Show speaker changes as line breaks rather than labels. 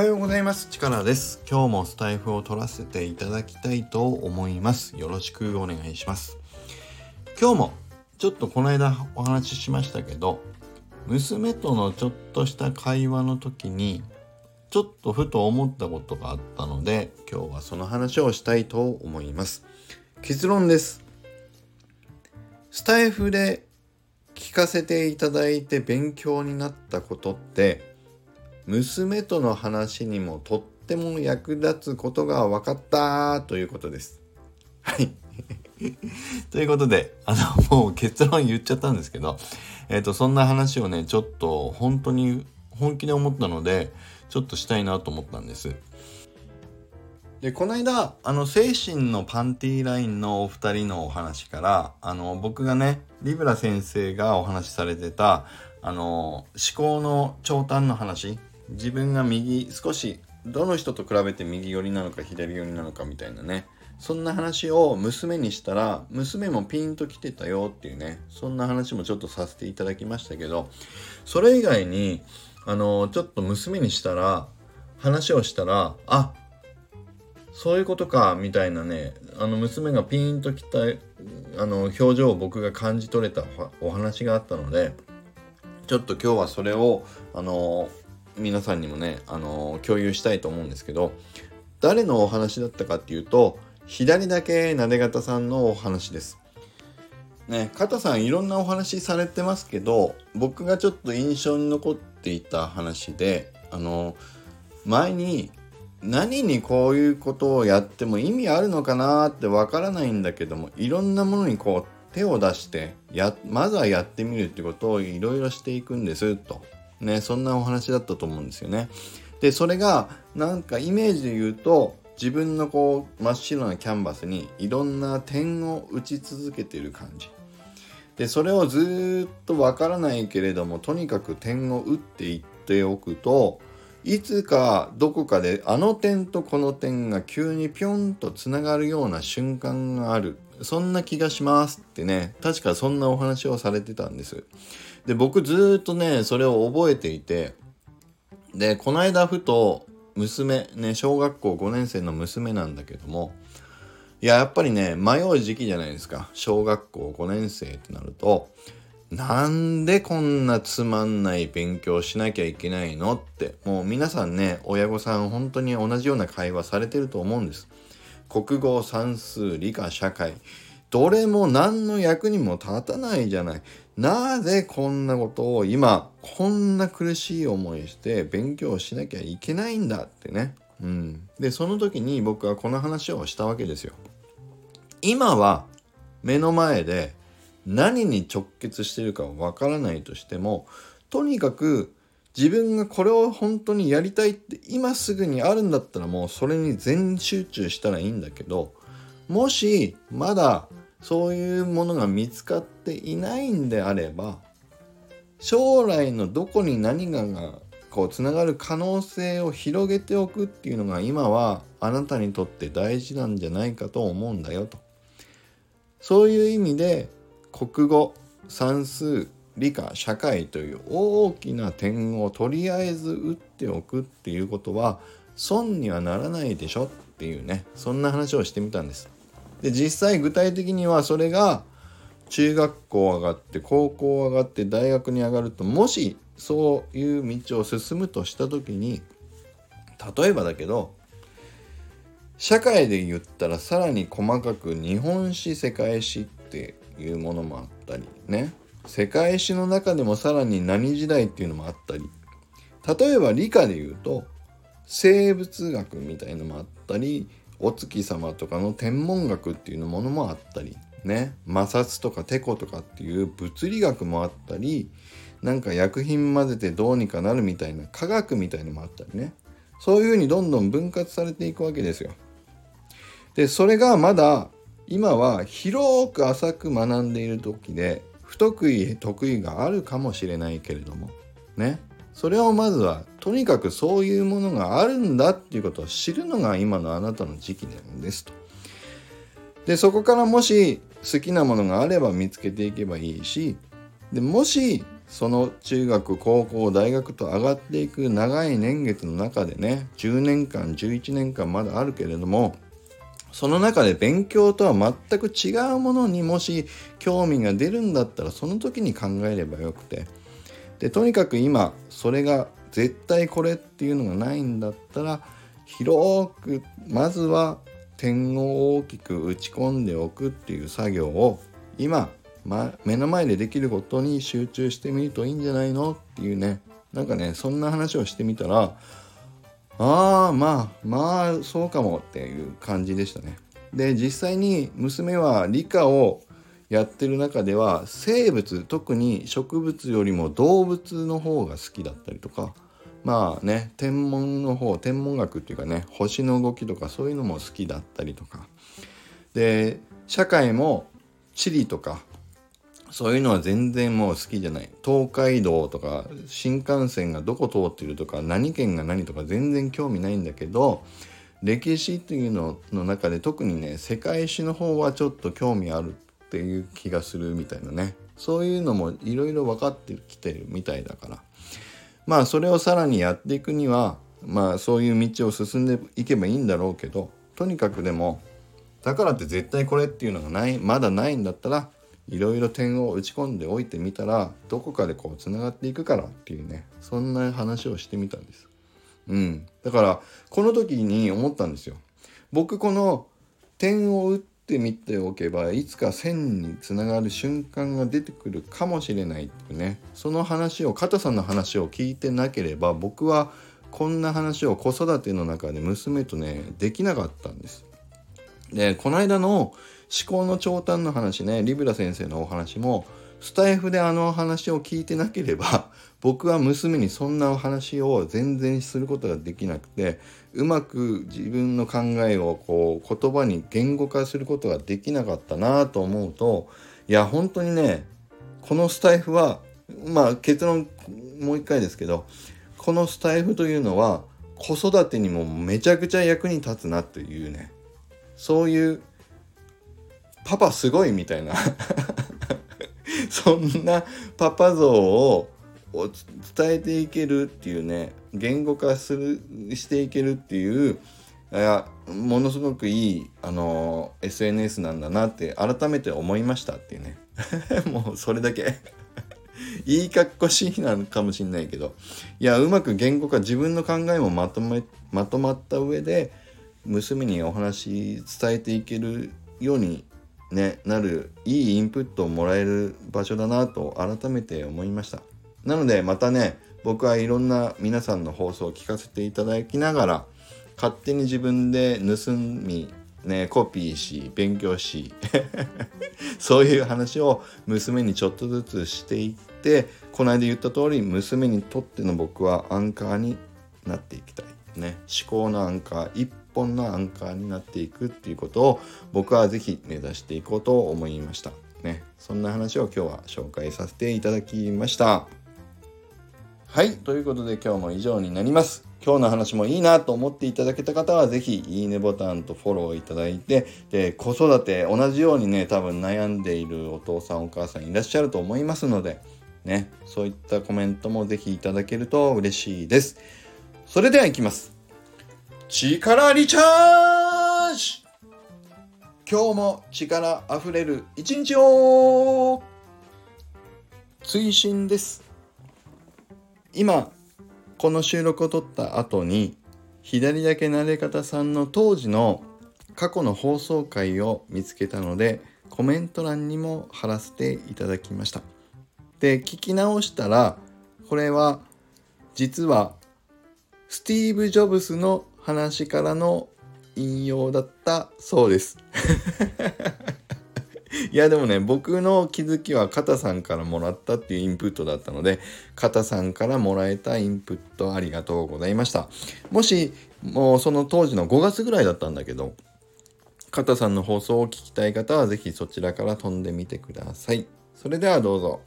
はようございます。チカラです。今日もスタイフを取らせていただきたいと思います。よろしくお願いします。今日もちょっとこの間お話ししましたけど、娘とのちょっとした会話の時に、ちょっとふと思ったことがあったので、今日はその話をしたいと思います。結論です。スタイフで聞かせていただいて勉強になったことって、娘との話にもとっても役立つことが分かったということです。はい。ということで、あの、もう結論言っちゃったんですけど、えっ、と、そんな話をね、ちょっと本当に本気で思ったので、ちょっとしたいなと思ったんです。で、この間、あの、精神のパンティーラインのお二人のお話から、あの、僕がね、リブラ先生がお話しされてた、あの、思考の長短の話、自分が右、少し、どの人と比べて右寄りなのか左寄りなのかみたいなね、そんな話を娘にしたら、娘もピンと来てたよっていうね、そんな話もちょっとさせていただきましたけど、それ以外に、あの、ちょっと娘にしたら、話をしたら、あ、そういうことか、みたいなね、あの、娘がピンときた、あの、表情を僕が感じ取れたお話があったので、ちょっと今日はそれを、あの、皆さんにもね、あの、共有したいと思うんですけど、誰のお話だったかっていうと、左だけなで方さんのお話です。ね、片さんいろんなお話されてますけど、僕がちょっと印象に残っていた話で、あの、前に何にこういうことをやっても意味あるのかなってわからないんだけどもいろんなものにこう手を出してやまずはやってみるってことをいろいろしていくんですとねそんなお話だったと思うんですよね。でそれがなんかイメージで言うと自分のこう真っ白なキャンバスにいろんな点を打ち続けている感じ。でそれをずっとわからないけれどもとにかく点を打っていっておくといつかどこかであの点とこの点が急にピョンとつながるような瞬間があるそんな気がしますってね確かそんなお話をされてたんです。で僕ずっとねそれを覚えていてでこの間ふと娘ね小学校5年生の娘なんだけどもいややっぱりね迷う時期じゃないですか。小学校5年生ってなるとなんでこんなつまんない勉強しなきゃいけないのってもう皆さんね親御さん本当に同じような会話されてると思うんです。国語算数理科社会。どれも何の役にも立たないじゃない。なぜこんなことを今こんな苦しい思いして勉強しなきゃいけないんだってね。うん。でその時に僕はこの話をしたわけですよ。今は目の前で何に直結してるかわからないとしてもとにかく自分がこれを本当にやりたいって今すぐにあるんだったらもうそれに全集中したらいいんだけどもしまだそういうものが見つかっていないんであれば将来のどこに何ががこうつながる可能性を広げておくっていうのが今はあなたにとって大事なんじゃないかと思うんだよと。そういう意味で国語算数理科社会という大きな点をとりあえず打っておくっていうことは損にはならないでしょっていうねそんな話をしてみたんです。で実際具体的にはそれが中学校上がって高校上がって大学に上がるともしそういう道を進むとした時に例えばだけど社会で言ったらさらに細かく日本史世界史っていうものもあったりね世界史の中でもさらに何時代っていうのもあったり例えば理科で言うと生物学みたいのもあったりお月様とかの天文学っていうものもあったりね摩擦とかテコとかっていう物理学もあったりなんか薬品混ぜてどうにかなるみたいな科学みたいのもあったりねそういうふうにどんどん分割されていくわけですよ。でそれがまだ今は広く浅く学んでいる時で不得意得意があるかもしれないけれどもねそれをまずはとにかくそういうものがあるんだっていうことを知るのが今のあなたの時期なんですと。でそこからもし好きなものがあれば見つけていけばいいしでもしその中学高校大学と上がっていく長い年月の中でね10年間11年間まだあるけれどもその中で勉強とは全く違うものにもし興味が出るんだったらその時に考えればよくて。でとにかく今それが絶対これっていうのがないんだったら広くまずは点を大きく打ち込んでおくっていう作業を今、ま、目の前でできることに集中してみるといいんじゃないのっていうね。なんかねそんな話をしてみたらああまあまあそうかもっていう感じでしたね。で実際に娘は理科をやってる中では生物特に植物よりも動物の方が好きだったりとかまあね天文の方天文学っていうかね星の動きとかそういうのも好きだったりとかで社会も地理とかそういうのは全然もう好きじゃない。東海道とか新幹線がどこ通ってるとか何県が何とか全然興味ないんだけど歴史っていうのの中で特にね世界史の方はちょっと興味あるっていう気がするみたいなね。そういうのもいろいろ分かってきてるみたいだから。まあそれをさらにやっていくにはまあそういう道を進んでいけばいいんだろうけどとにかくでもだからって絶対これっていうのがないまだないんだったらいろいろ点を打ち込んでおいてみたらどこかでこうつながっていくからっていうねそんな話をしてみたんです。うん、だからこの時に思ったんですよ。僕この点を打ってみておけばいつか線につながる瞬間が出てくるかもしれないっていうねその話を片さんの話を聞いてなければ僕はこんな話を子育ての中で娘とねできなかったんです。でこの間の思考の長短の話ねリブラ先生のお話もスタイフであの話を聞いてなければ 僕は娘にそんなお話を全然することができなくてうまく自分の考えをこう言葉に言語化することができなかったなと思うといや本当にねこのスタイフはまあ結論もう一回ですけどこのスタイフというのは子育てにもめちゃくちゃ役に立つなというね。そういうパパすごいみたいな。そんなパパ像を伝えていけるっていうね言語化するしていけるっていうものすごくいい、あの SNS なんだなって改めて思いましたっていうね。もうそれだけ。いいかっこしいなのかもしんないけど。いやうまく言語化自分の考えもまとめまとまった上で娘にお話伝えていけるようにね、なるいいインプットをもらえる場所だなと改めて思いました。なのでまたね僕はいろんな皆さんの放送を聞かせていただきながら勝手に自分で盗みねコピーし勉強し そういう話を娘にちょっとずつしていってこの間言った通り娘にとっての僕はアンカーになっていきたい。ね思考のアンカー一本のアンカーになっていくっていうことを僕は是非目指していこうと思いました。ね、そんな話を今日は紹介させていただきました。はい、ということで今日も以上になります。今日の話もいいなと思っていただけた方は是非いいねボタンとフォローいただいてで子育て同じようにね多分悩んでいるお父さんお母さんいらっしゃると思いますのでねそういったコメントも是非いただけると嬉しいです。それではいきます。力リチャージ今日も力あふれる一日を追伸です。今、この収録を撮った後に、左だけ慣れ方さんの当時の過去の放送回を見つけたので、コメント欄にも貼らせていただきました。で、聞き直したら、これは実はスティーブ・ジョブスの話からの引用だったそうです。いやでもね僕の気づきは肩さんからもらったっていうインプットだったので肩さんからもらえたインプットありがとうございました。もしもうその当時の5月ぐらいだったんだけど肩さんの放送を聞きたい方は是非そちらから飛んでみてください。それではどうぞ。